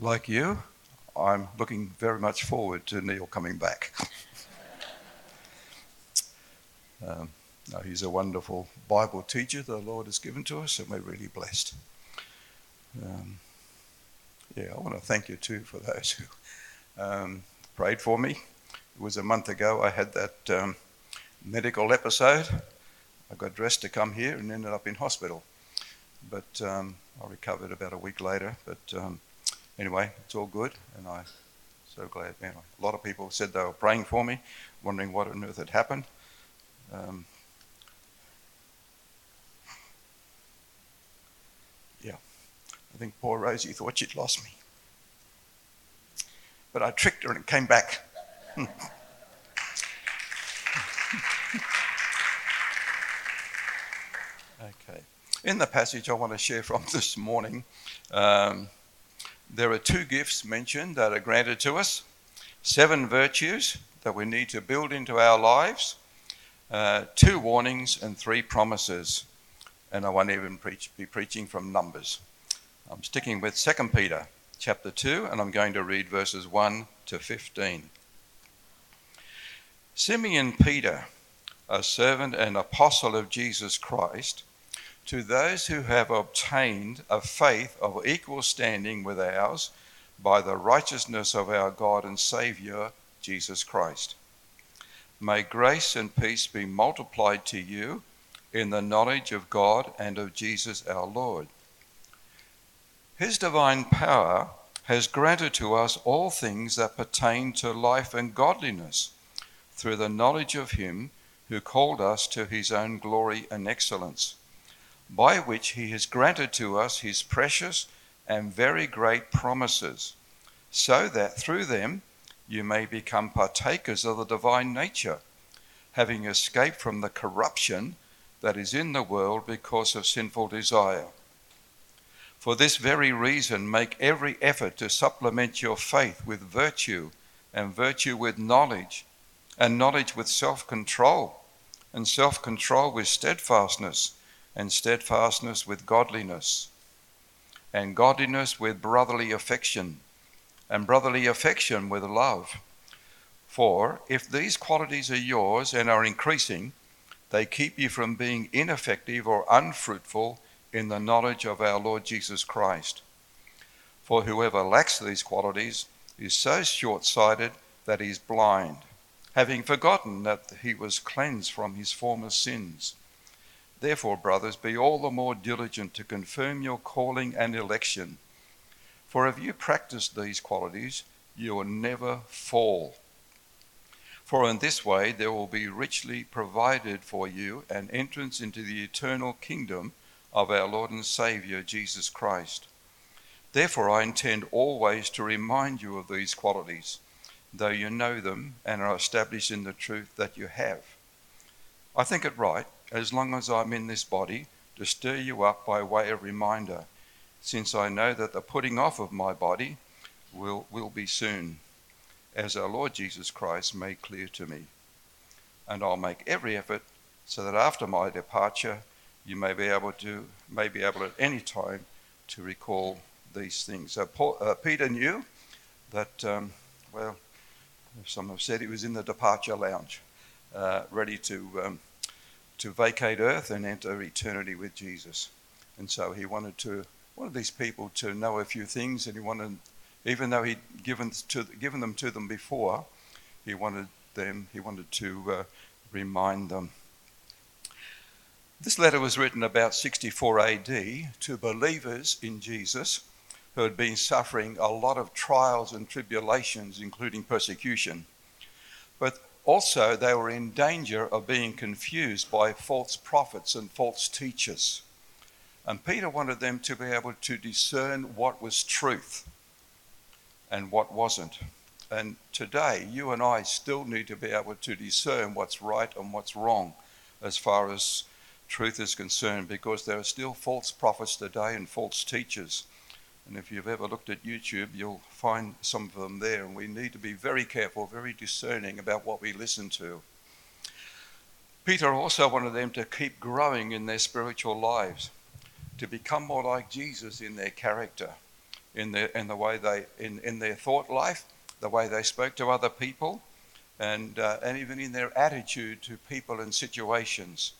like you, I'm looking very much forward to Neil coming back. um, no, he's a wonderful Bible teacher the Lord has given to us, and we're really blessed. Um, yeah, I want to thank you too for those who um, prayed for me. It was a month ago I had that um, medical episode. I got dressed to come here and ended up in hospital. But um, I recovered about a week later. But um, anyway, it's all good, and I'm so glad. Man, a lot of people said they were praying for me, wondering what on earth had happened. Um, yeah, I think poor Rosie thought she'd lost me. But I tricked her and it came back. okay. In the passage I want to share from this morning, um, there are two gifts mentioned that are granted to us seven virtues that we need to build into our lives, uh, two warnings, and three promises. And I won't even preach, be preaching from Numbers. I'm sticking with 2 Peter chapter 2, and I'm going to read verses 1 to 15. Simeon Peter, a servant and apostle of Jesus Christ, to those who have obtained a faith of equal standing with ours by the righteousness of our God and Saviour, Jesus Christ. May grace and peace be multiplied to you in the knowledge of God and of Jesus our Lord. His divine power has granted to us all things that pertain to life and godliness through the knowledge of Him who called us to His own glory and excellence by which he has granted to us his precious and very great promises, so that through them you may become partakers of the divine nature, having escaped from the corruption that is in the world because of sinful desire. For this very reason, make every effort to supplement your faith with virtue, and virtue with knowledge, and knowledge with self control, and self control with steadfastness and steadfastness with godliness, and godliness with brotherly affection, and brotherly affection with love. For if these qualities are yours and are increasing, they keep you from being ineffective or unfruitful in the knowledge of our Lord Jesus Christ. For whoever lacks these qualities is so short sighted that he is blind, having forgotten that he was cleansed from his former sins. Therefore, brothers, be all the more diligent to confirm your calling and election. For if you practice these qualities, you will never fall. For in this way there will be richly provided for you an entrance into the eternal kingdom of our Lord and Saviour Jesus Christ. Therefore, I intend always to remind you of these qualities, though you know them and are established in the truth that you have. I think it right as long as I'm in this body, to stir you up by way of reminder, since I know that the putting off of my body will, will be soon, as our Lord Jesus Christ made clear to me. And I'll make every effort so that after my departure, you may be able to, may be able at any time to recall these things. So Paul, uh, Peter knew that, um, well, some have said he was in the departure lounge, uh, ready to um, to vacate earth and enter eternity with Jesus. And so he wanted to wanted these people to know a few things, and he wanted, even though he'd given to given them to them before, he wanted them he wanted to uh, remind them. This letter was written about 64 AD to believers in Jesus who had been suffering a lot of trials and tribulations, including persecution. But also, they were in danger of being confused by false prophets and false teachers. And Peter wanted them to be able to discern what was truth and what wasn't. And today, you and I still need to be able to discern what's right and what's wrong as far as truth is concerned, because there are still false prophets today and false teachers and if you've ever looked at YouTube, you'll find some of them there. And we need to be very careful, very discerning about what we listen to. Peter also wanted them to keep growing in their spiritual lives, to become more like Jesus in their character, in their in the way they in, in their thought life, the way they spoke to other people, and uh, and even in their attitude to people and situations.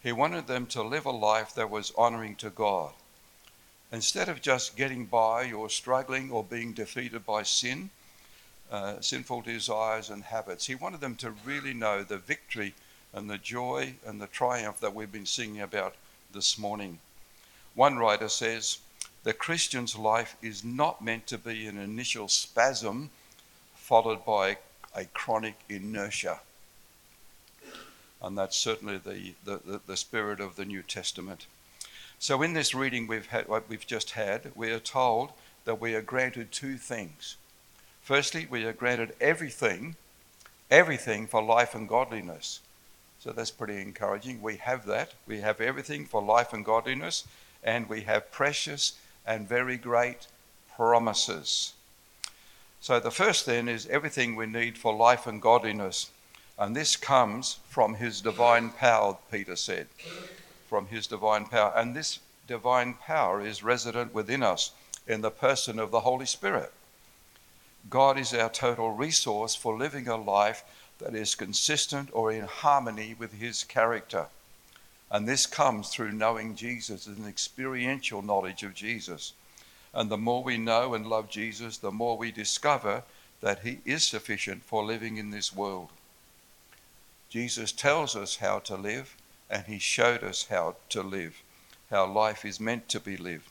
He wanted them to live a life that was honoring to God. Instead of just getting by or struggling or being defeated by sin, uh, sinful desires and habits, he wanted them to really know the victory and the joy and the triumph that we've been singing about this morning. One writer says, The Christian's life is not meant to be an initial spasm followed by a chronic inertia. And that's certainly the, the, the, the spirit of the New Testament. So, in this reading we've, had, we've just had, we are told that we are granted two things. Firstly, we are granted everything, everything for life and godliness. So that's pretty encouraging. We have that. We have everything for life and godliness, and we have precious and very great promises. So the first then is everything we need for life and godliness. And this comes from his divine power, Peter said. From his divine power. And this divine power is resident within us in the person of the Holy Spirit. God is our total resource for living a life that is consistent or in harmony with his character. And this comes through knowing Jesus, an experiential knowledge of Jesus. And the more we know and love Jesus, the more we discover that he is sufficient for living in this world. Jesus tells us how to live, and he showed us how to live, how life is meant to be lived.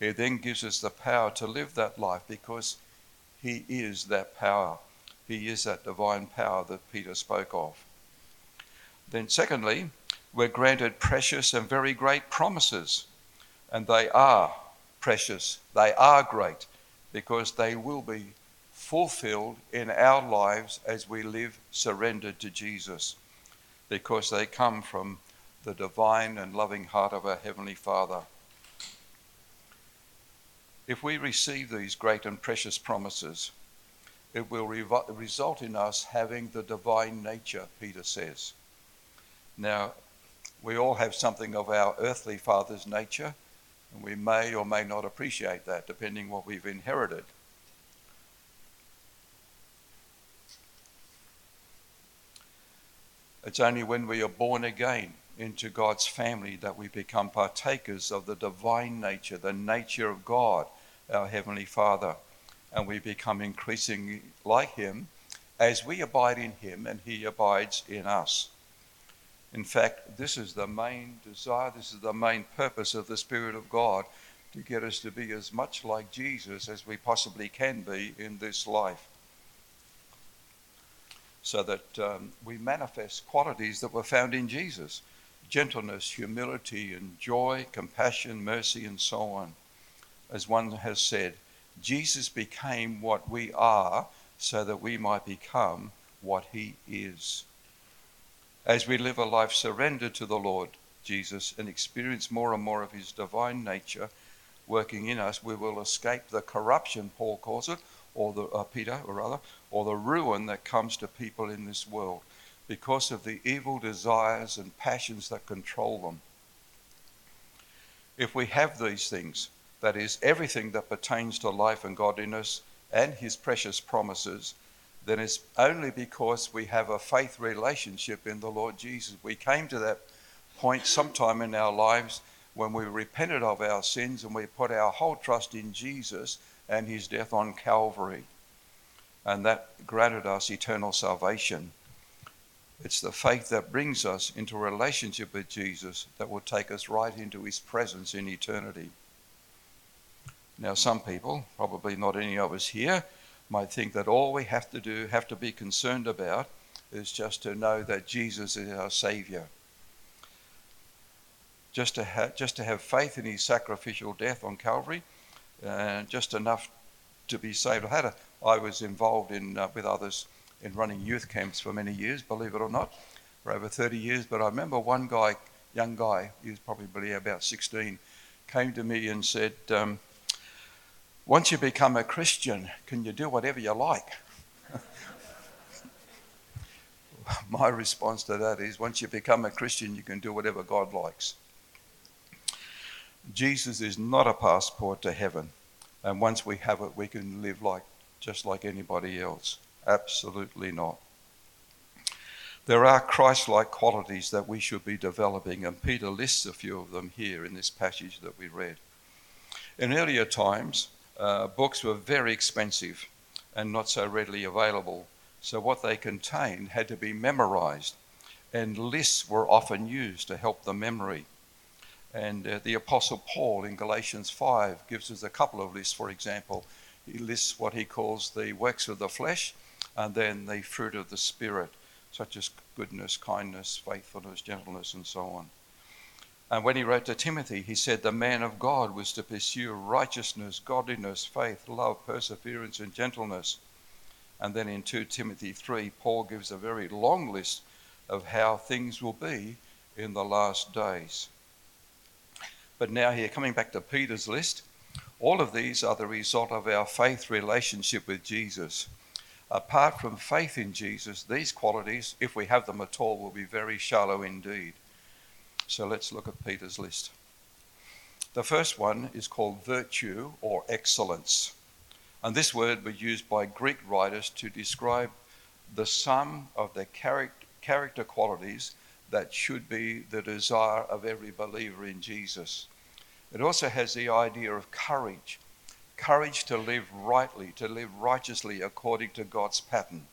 He then gives us the power to live that life because he is that power. He is that divine power that Peter spoke of. Then, secondly, we're granted precious and very great promises. And they are precious, they are great, because they will be fulfilled in our lives as we live surrendered to Jesus, because they come from the divine and loving heart of our Heavenly Father. If we receive these great and precious promises, it will result in us having the divine nature, Peter says. Now, we all have something of our earthly father's nature, and we may or may not appreciate that depending what we've inherited. It's only when we are born again into God's family that we become partakers of the divine nature, the nature of God, our Heavenly Father and we become increasingly like Him as we abide in Him and He abides in us. In fact, this is the main desire, this is the main purpose of the Spirit of God to get us to be as much like Jesus as we possibly can be in this life. So that um, we manifest qualities that were found in Jesus gentleness, humility, and joy, compassion, mercy, and so on. As one has said, Jesus became what we are so that we might become what he is. As we live a life surrendered to the Lord Jesus and experience more and more of his divine nature working in us, we will escape the corruption, Paul calls it, or the uh, Peter, or rather, or the ruin that comes to people in this world because of the evil desires and passions that control them. If we have these things, that is, everything that pertains to life and godliness and his precious promises, then it's only because we have a faith relationship in the Lord Jesus. We came to that point sometime in our lives when we repented of our sins and we put our whole trust in Jesus and his death on Calvary. And that granted us eternal salvation. It's the faith that brings us into a relationship with Jesus that will take us right into his presence in eternity. Now, some people, probably not any of us here, might think that all we have to do, have to be concerned about, is just to know that Jesus is our Savior. Just to, ha- just to have faith in His sacrificial death on Calvary, uh, just enough to be saved. I had a, I was involved in uh, with others in running youth camps for many years, believe it or not, for over 30 years. But I remember one guy, young guy, he was probably about 16, came to me and said. Um, once you become a Christian, can you do whatever you like? My response to that is once you become a Christian, you can do whatever God likes. Jesus is not a passport to heaven, And once we have it, we can live like just like anybody else. Absolutely not. There are Christ like qualities that we should be developing, and Peter lists a few of them here in this passage that we read. In earlier times, uh, books were very expensive and not so readily available, so what they contained had to be memorized, and lists were often used to help the memory. And uh, the Apostle Paul in Galatians 5 gives us a couple of lists, for example. He lists what he calls the works of the flesh and then the fruit of the Spirit, such as goodness, kindness, faithfulness, gentleness, and so on. And when he wrote to Timothy, he said the man of God was to pursue righteousness, godliness, faith, love, perseverance, and gentleness. And then in 2 Timothy 3, Paul gives a very long list of how things will be in the last days. But now, here, coming back to Peter's list, all of these are the result of our faith relationship with Jesus. Apart from faith in Jesus, these qualities, if we have them at all, will be very shallow indeed. So let's look at Peter's list. The first one is called virtue or excellence. And this word was used by Greek writers to describe the sum of the character qualities that should be the desire of every believer in Jesus. It also has the idea of courage courage to live rightly, to live righteously according to God's pattern.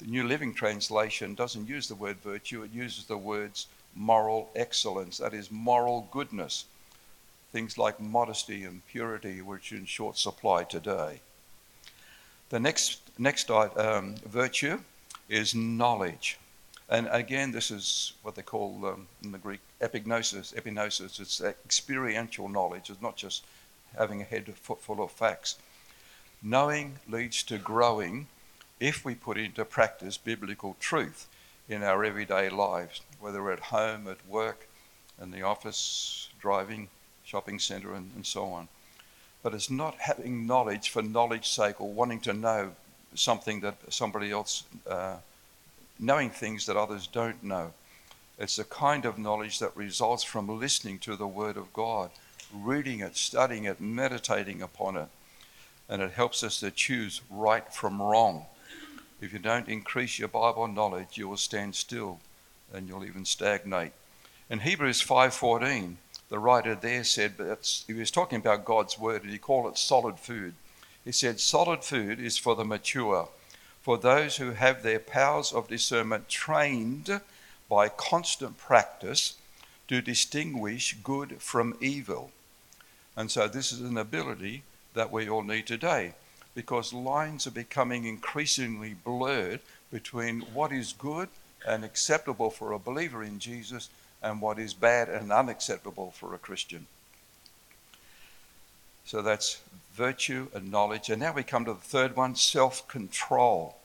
The New Living Translation doesn't use the word virtue, it uses the words moral excellence, that is, moral goodness. Things like modesty and purity, which are in short supply today. The next, next um, virtue is knowledge. And again, this is what they call um, in the Greek epignosis. Epignosis, it's experiential knowledge. It's not just having a head full of facts. Knowing leads to growing if we put into practice biblical truth in our everyday lives, whether at home, at work, in the office, driving, shopping centre, and, and so on. But it's not having knowledge for knowledge's sake or wanting to know something that somebody else, uh, knowing things that others don't know. It's the kind of knowledge that results from listening to the Word of God, reading it, studying it, meditating upon it. And it helps us to choose right from wrong. If you don't increase your Bible knowledge, you will stand still and you'll even stagnate. In Hebrews 5:14, the writer there said, but he was talking about God's word, and he called it solid food. He said, "Solid food is for the mature, for those who have their powers of discernment trained by constant practice to distinguish good from evil." And so this is an ability that we all need today because lines are becoming increasingly blurred between what is good and acceptable for a believer in Jesus and what is bad and unacceptable for a Christian. So that's virtue and knowledge. And now we come to the third one self control.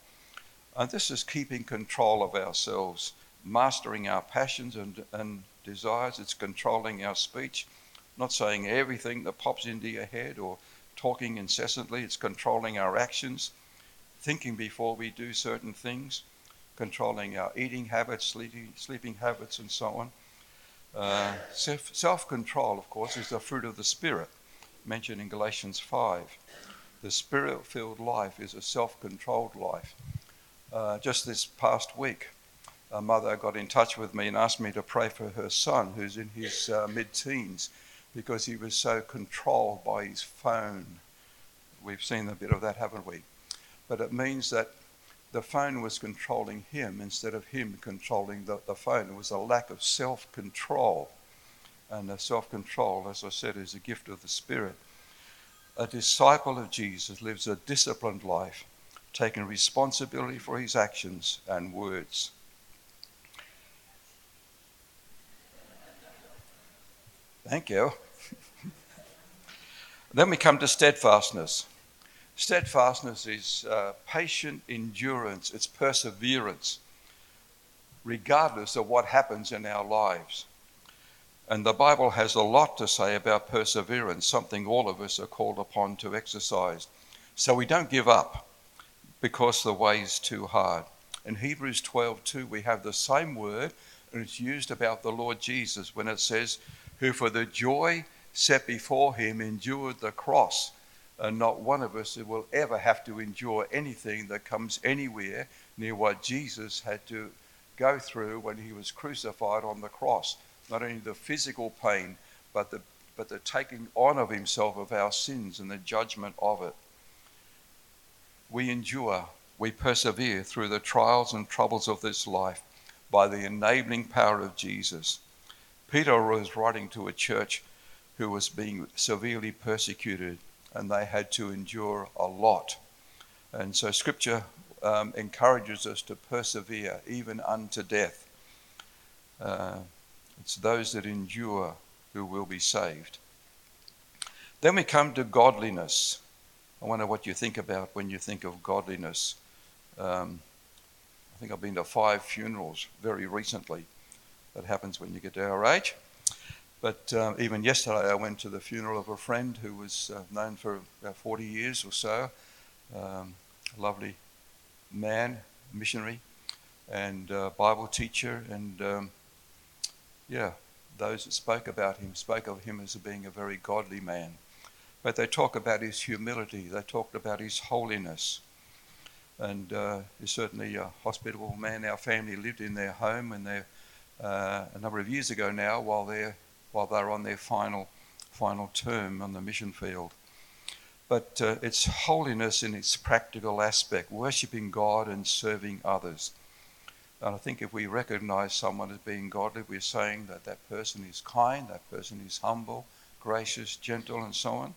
And this is keeping control of ourselves, mastering our passions and, and desires. It's controlling our speech, not saying everything that pops into your head or talking incessantly, it's controlling our actions, thinking before we do certain things, controlling our eating habits, sleeping, sleeping habits, and so on. Uh, self control, of course, is the fruit of the Spirit, mentioned in Galatians 5. The spirit filled life is a self controlled life. Uh, just this past week, a mother got in touch with me and asked me to pray for her son, who's in his uh, mid teens because he was so controlled by his phone. We've seen a bit of that, haven't we? But it means that the phone was controlling him instead of him controlling the, the phone. It was a lack of self control. And self control, as I said, is a gift of the Spirit. A disciple of Jesus lives a disciplined life, taking responsibility for his actions and words. Thank you. then we come to steadfastness. Steadfastness is uh, patient endurance, it's perseverance, regardless of what happens in our lives. And the Bible has a lot to say about perseverance, something all of us are called upon to exercise. So we don't give up because the way is too hard. In Hebrews 12:2 we have the same word and it's used about the Lord Jesus when it says who for the joy set before him endured the cross, and not one of us will ever have to endure anything that comes anywhere near what Jesus had to go through when he was crucified on the cross. Not only the physical pain, but the, but the taking on of himself of our sins and the judgment of it. We endure, we persevere through the trials and troubles of this life by the enabling power of Jesus. Peter was writing to a church who was being severely persecuted, and they had to endure a lot. And so, Scripture um, encourages us to persevere even unto death. Uh, it's those that endure who will be saved. Then we come to godliness. I wonder what you think about when you think of godliness. Um, I think I've been to five funerals very recently. That happens when you get to our age. But um, even yesterday, I went to the funeral of a friend who was uh, known for about 40 years or so. Um, a lovely man, missionary, and uh, Bible teacher, and um, yeah, those that spoke about him spoke of him as being a very godly man. But they talk about his humility, they talked about his holiness. And uh, he's certainly a hospitable man. Our family lived in their home and they uh, a number of years ago now while they're while they're on their final final term on the mission field but uh, it's holiness in its practical aspect, worshipping God and serving others. And I think if we recognize someone as being godly, we're saying that that person is kind, that person is humble, gracious, gentle, and so on.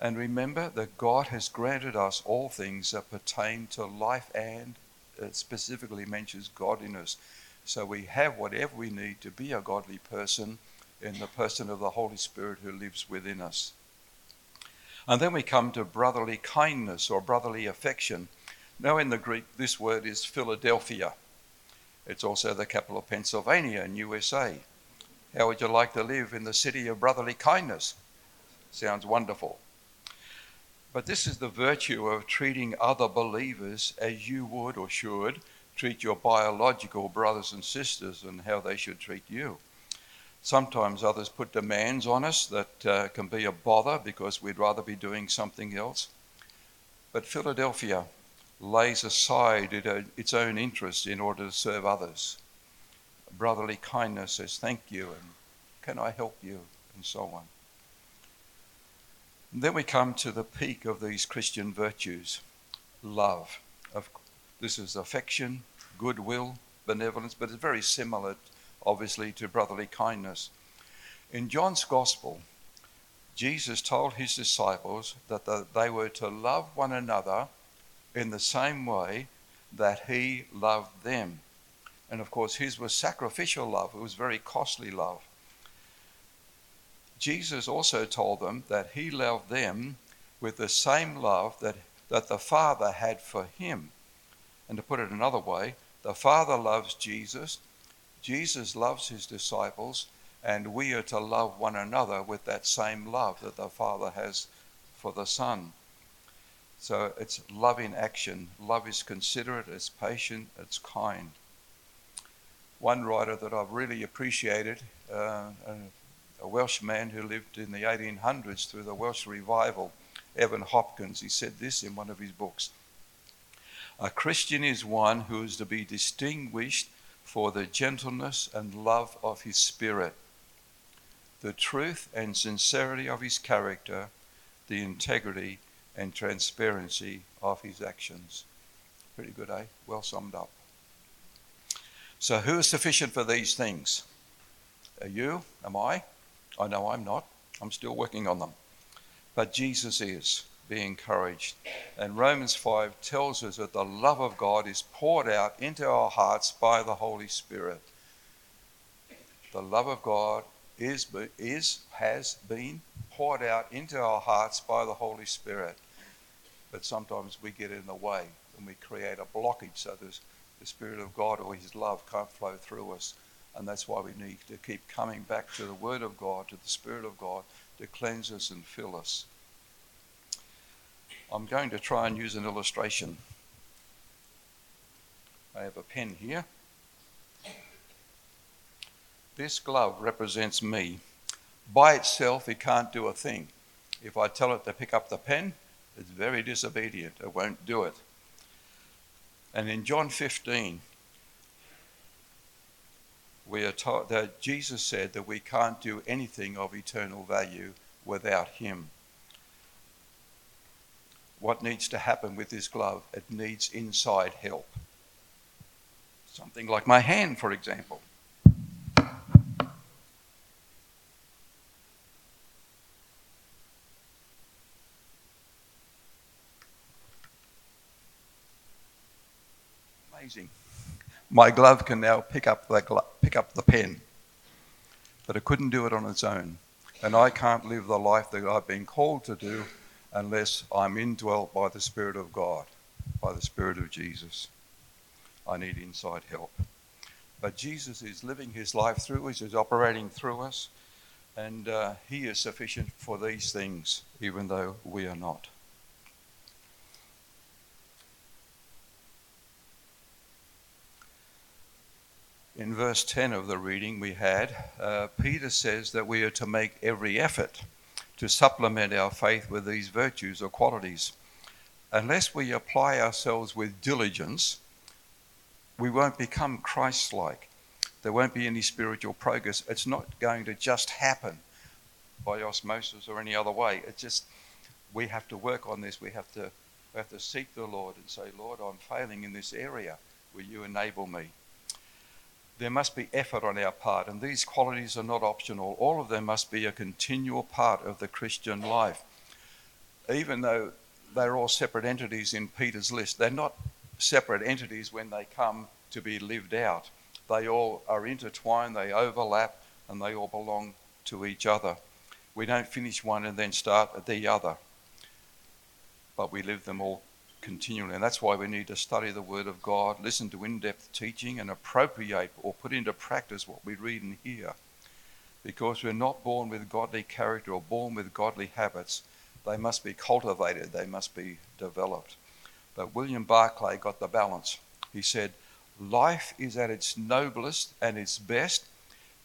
And remember that God has granted us all things that pertain to life and it specifically mentions godliness. So we have whatever we need to be a godly person in the person of the Holy Spirit who lives within us. And then we come to brotherly kindness or brotherly affection. Now, in the Greek, this word is Philadelphia. It's also the capital of Pennsylvania in USA. How would you like to live in the city of brotherly kindness? Sounds wonderful. But this is the virtue of treating other believers as you would or should treat your biological brothers and sisters and how they should treat you. Sometimes others put demands on us that uh, can be a bother because we'd rather be doing something else. But Philadelphia lays aside its own interests in order to serve others. Brotherly kindness says, Thank you, and can I help you, and so on. And then we come to the peak of these Christian virtues love. This is affection, goodwill, benevolence, but it's very similar obviously, to brotherly kindness. In John's Gospel, Jesus told his disciples that they were to love one another in the same way that he loved them. And of course, his was sacrificial love, it was very costly love. Jesus also told them that he loved them with the same love that, that the Father had for him. And to put it another way, the Father loves Jesus Jesus loves his disciples, and we are to love one another with that same love that the Father has for the Son. So it's love in action. Love is considerate, it's patient, it's kind. One writer that I've really appreciated, uh, a Welsh man who lived in the 1800s through the Welsh revival, Evan Hopkins, he said this in one of his books. A Christian is one who is to be distinguished for the gentleness and love of his spirit, the truth and sincerity of his character, the integrity and transparency of his actions. Pretty good, eh? Well summed up. So, who is sufficient for these things? Are you? Am I? I know I'm not. I'm still working on them. But Jesus is be encouraged. And Romans 5 tells us that the love of God is poured out into our hearts by the Holy Spirit. The love of God is, is has been poured out into our hearts by the Holy Spirit. But sometimes we get in the way and we create a blockage so there's the Spirit of God or His love can't flow through us. And that's why we need to keep coming back to the Word of God, to the Spirit of God, to cleanse us and fill us. I'm going to try and use an illustration. I have a pen here. This glove represents me. By itself, it can't do a thing. If I tell it to pick up the pen, it's very disobedient. It won't do it. And in John 15, we are taught that Jesus said that we can't do anything of eternal value without Him. What needs to happen with this glove? It needs inside help. Something like my hand, for example. Amazing. My glove can now pick up the, glo- pick up the pen, but it couldn't do it on its own. And I can't live the life that I've been called to do unless I'm indwelt by the Spirit of God, by the Spirit of Jesus. I need inside help. But Jesus is living his life through us, he's operating through us, and uh, he is sufficient for these things, even though we are not. In verse 10 of the reading we had, uh, Peter says that we are to make every effort to supplement our faith with these virtues or qualities. Unless we apply ourselves with diligence, we won't become Christ like. There won't be any spiritual progress. It's not going to just happen by osmosis or any other way. It's just we have to work on this. We have to we have to seek the Lord and say, Lord, I'm failing in this area. Will you enable me? There must be effort on our part, and these qualities are not optional. All of them must be a continual part of the Christian life. Even though they're all separate entities in Peter's list, they're not separate entities when they come to be lived out. They all are intertwined, they overlap, and they all belong to each other. We don't finish one and then start the other, but we live them all continually. And that's why we need to study the Word of God, listen to in depth teaching, and appropriate or put into practice what we read and hear. Because we're not born with godly character or born with godly habits, they must be cultivated, they must be developed. But William Barclay got the balance. He said, Life is at its noblest and its best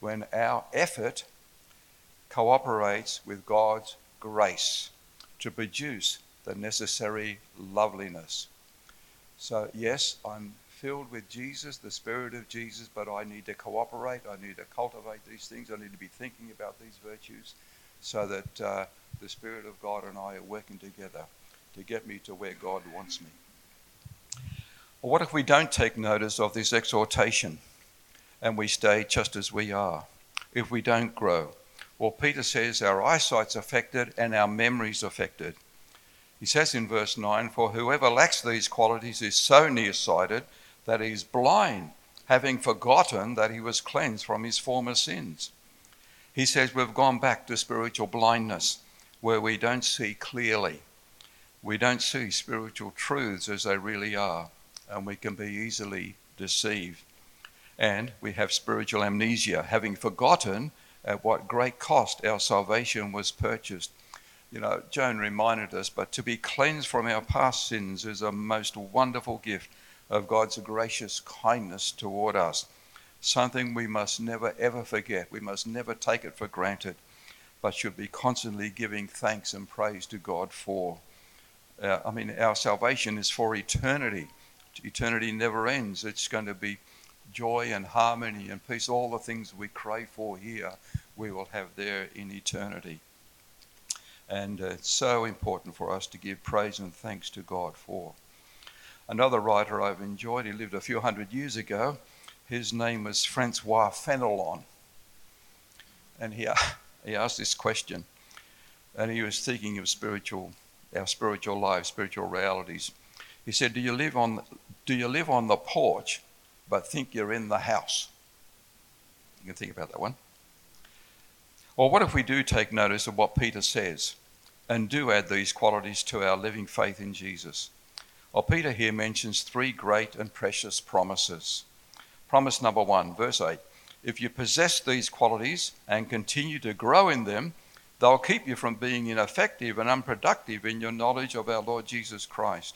when our effort cooperates with God's grace to produce the necessary loveliness. So, yes, I'm filled with Jesus, the Spirit of Jesus, but I need to cooperate. I need to cultivate these things. I need to be thinking about these virtues so that uh, the Spirit of God and I are working together to get me to where God wants me. Well, what if we don't take notice of this exhortation and we stay just as we are? If we don't grow? Well, Peter says our eyesight's affected and our memory's affected. He says in verse 9, For whoever lacks these qualities is so nearsighted that he is blind, having forgotten that he was cleansed from his former sins. He says we've gone back to spiritual blindness where we don't see clearly. We don't see spiritual truths as they really are and we can be easily deceived. And we have spiritual amnesia, having forgotten at what great cost our salvation was purchased. You know, Joan reminded us, but to be cleansed from our past sins is a most wonderful gift of God's gracious kindness toward us. Something we must never ever forget. We must never take it for granted, but should be constantly giving thanks and praise to God for. Uh, I mean, our salvation is for eternity eternity never ends. It's going to be joy and harmony and peace. All the things we crave for here, we will have there in eternity. And it's so important for us to give praise and thanks to God for. Another writer I've enjoyed, he lived a few hundred years ago. His name was Francois Fenelon. And he, he asked this question, and he was thinking of spiritual, our spiritual lives, spiritual realities. He said, Do you live on do you live on the porch but think you're in the house? You can think about that one. Or what if we do take notice of what Peter says and do add these qualities to our living faith in Jesus? Well, Peter here mentions three great and precious promises. Promise number one, verse 8 If you possess these qualities and continue to grow in them, they'll keep you from being ineffective and unproductive in your knowledge of our Lord Jesus Christ.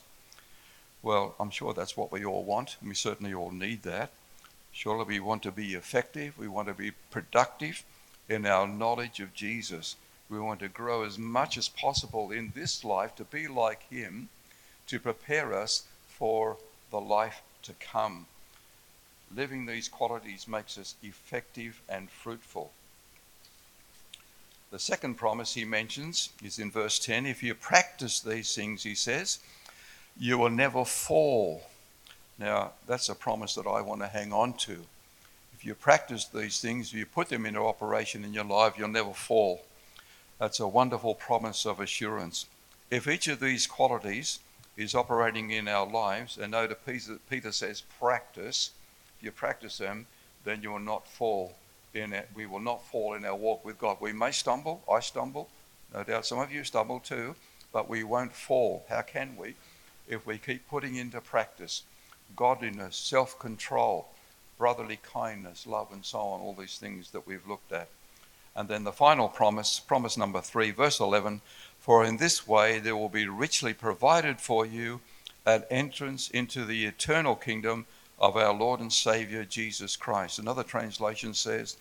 Well, I'm sure that's what we all want, and we certainly all need that. Surely we want to be effective, we want to be productive in our knowledge of Jesus. We want to grow as much as possible in this life to be like Him, to prepare us for the life to come. Living these qualities makes us effective and fruitful. The second promise he mentions is in verse 10 if you practice these things, he says, you will never fall. Now, that's a promise that I want to hang on to. If you practice these things, if you put them into operation in your life, you'll never fall. That's a wonderful promise of assurance. If each of these qualities is operating in our lives, and note Peter, Peter says practice, if you practice them, then you will not fall in it. We will not fall in our walk with God. We may stumble. I stumble. No doubt some of you stumble too, but we won't fall. How can we? If we keep putting into practice godliness, self control, brotherly kindness, love, and so on, all these things that we've looked at. And then the final promise, promise number three, verse 11 For in this way there will be richly provided for you an entrance into the eternal kingdom of our Lord and Savior Jesus Christ. Another translation says,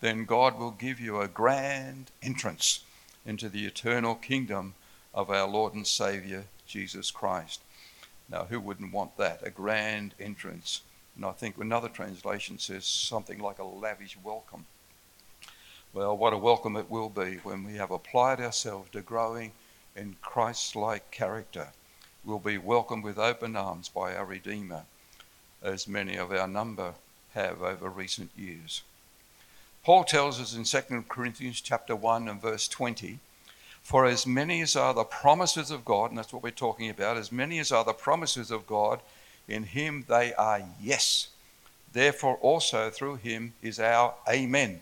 Then God will give you a grand entrance into the eternal kingdom of our Lord and Savior Jesus Christ. Now, who wouldn't want that? A grand entrance. And I think another translation says something like a lavish welcome. Well, what a welcome it will be when we have applied ourselves to growing in Christ like character. We'll be welcomed with open arms by our Redeemer, as many of our number have over recent years. Paul tells us in 2 Corinthians chapter 1 and verse 20, for as many as are the promises of God, and that's what we're talking about, as many as are the promises of God, in him they are yes. Therefore also through him is our amen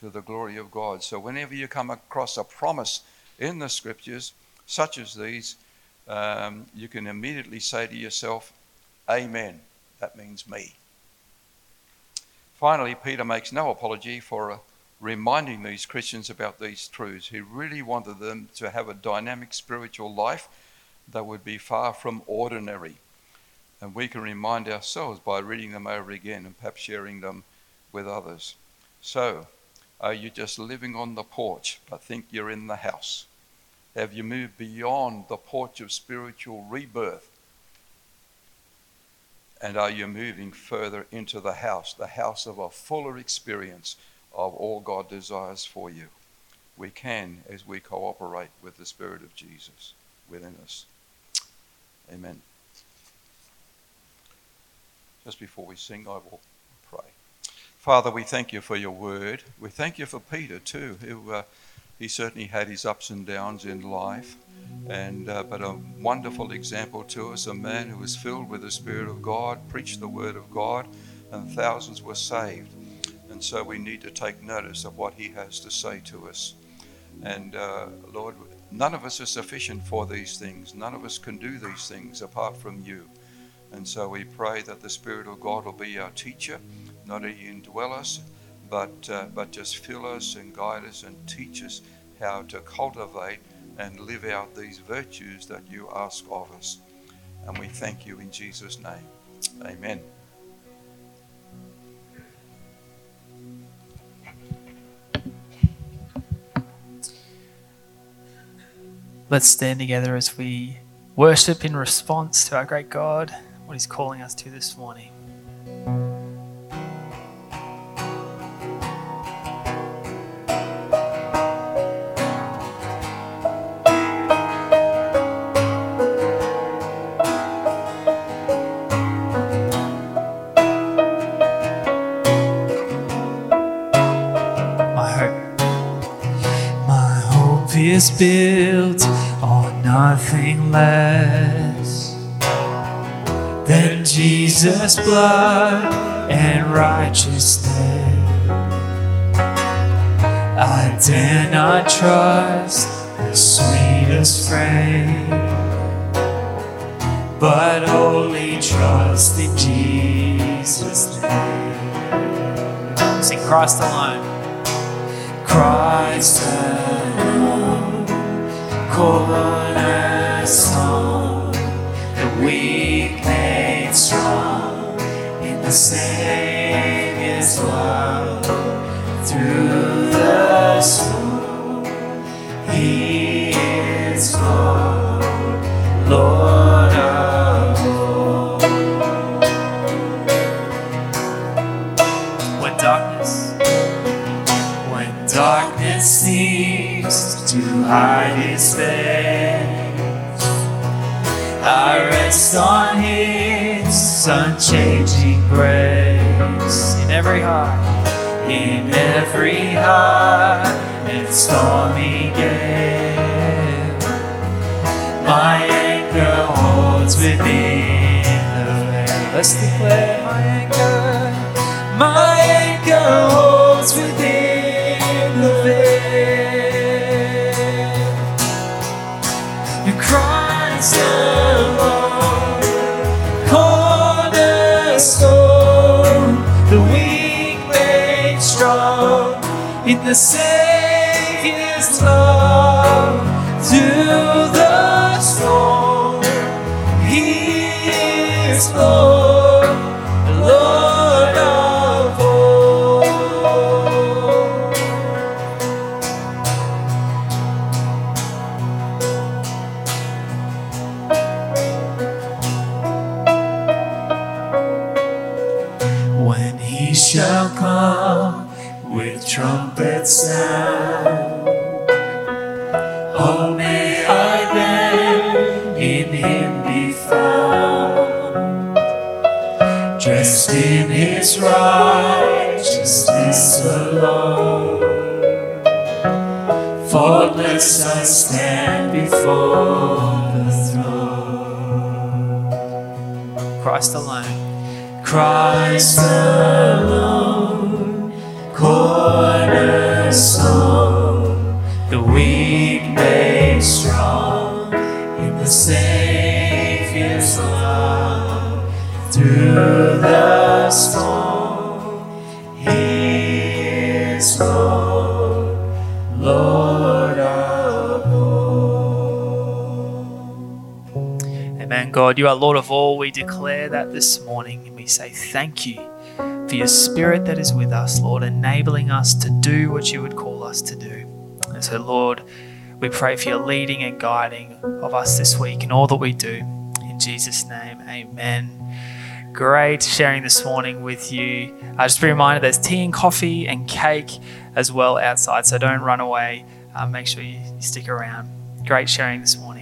to the glory of God. So, whenever you come across a promise in the scriptures, such as these, um, you can immediately say to yourself, Amen. That means me. Finally, Peter makes no apology for uh, reminding these Christians about these truths. He really wanted them to have a dynamic spiritual life that would be far from ordinary. And we can remind ourselves by reading them over again and perhaps sharing them with others. So, are you just living on the porch but think you're in the house? Have you moved beyond the porch of spiritual rebirth? And are you moving further into the house, the house of a fuller experience of all God desires for you? We can as we cooperate with the Spirit of Jesus within us. Amen. Just before we sing, I will. Father, we thank you for your word. We thank you for Peter too, who uh, he certainly had his ups and downs in life, and uh, but a wonderful example to us, a man who was filled with the Spirit of God, preached the word of God, and thousands were saved. And so we need to take notice of what he has to say to us. And uh, Lord, none of us are sufficient for these things. None of us can do these things apart from you. And so we pray that the Spirit of God will be our teacher not only indwell us, but, uh, but just fill us and guide us and teach us how to cultivate and live out these virtues that you ask of us. And we thank you in Jesus' name. Amen. Let's stand together as we worship in response to our great God, what He's calling us to this morning. Is built on nothing less than Jesus' blood and righteousness. I dare not trust the sweetest friend, but only trust in Jesus' name. Sing Christ alone. Christ alone cornerstone, the weak made strong in the Savior's love. Through the storm, He is God, Lord of all. When darkness, when darkness seems to hide. Every heart, in every heart and stormy gale. My anchor holds within the veil. Let's declare my anchor. My anchor holds within the Savior's Is Lord, of all. Amen. God, you are Lord of all. We declare that this morning and we say thank you for your spirit that is with us, Lord, enabling us to do what you would call us to do. And so, Lord, we pray for your leading and guiding of us this week in all that we do. In Jesus' name, amen. Great sharing this morning with you. Uh, just be reminded there's tea and coffee and cake as well outside, so don't run away. Uh, make sure you stick around. Great sharing this morning.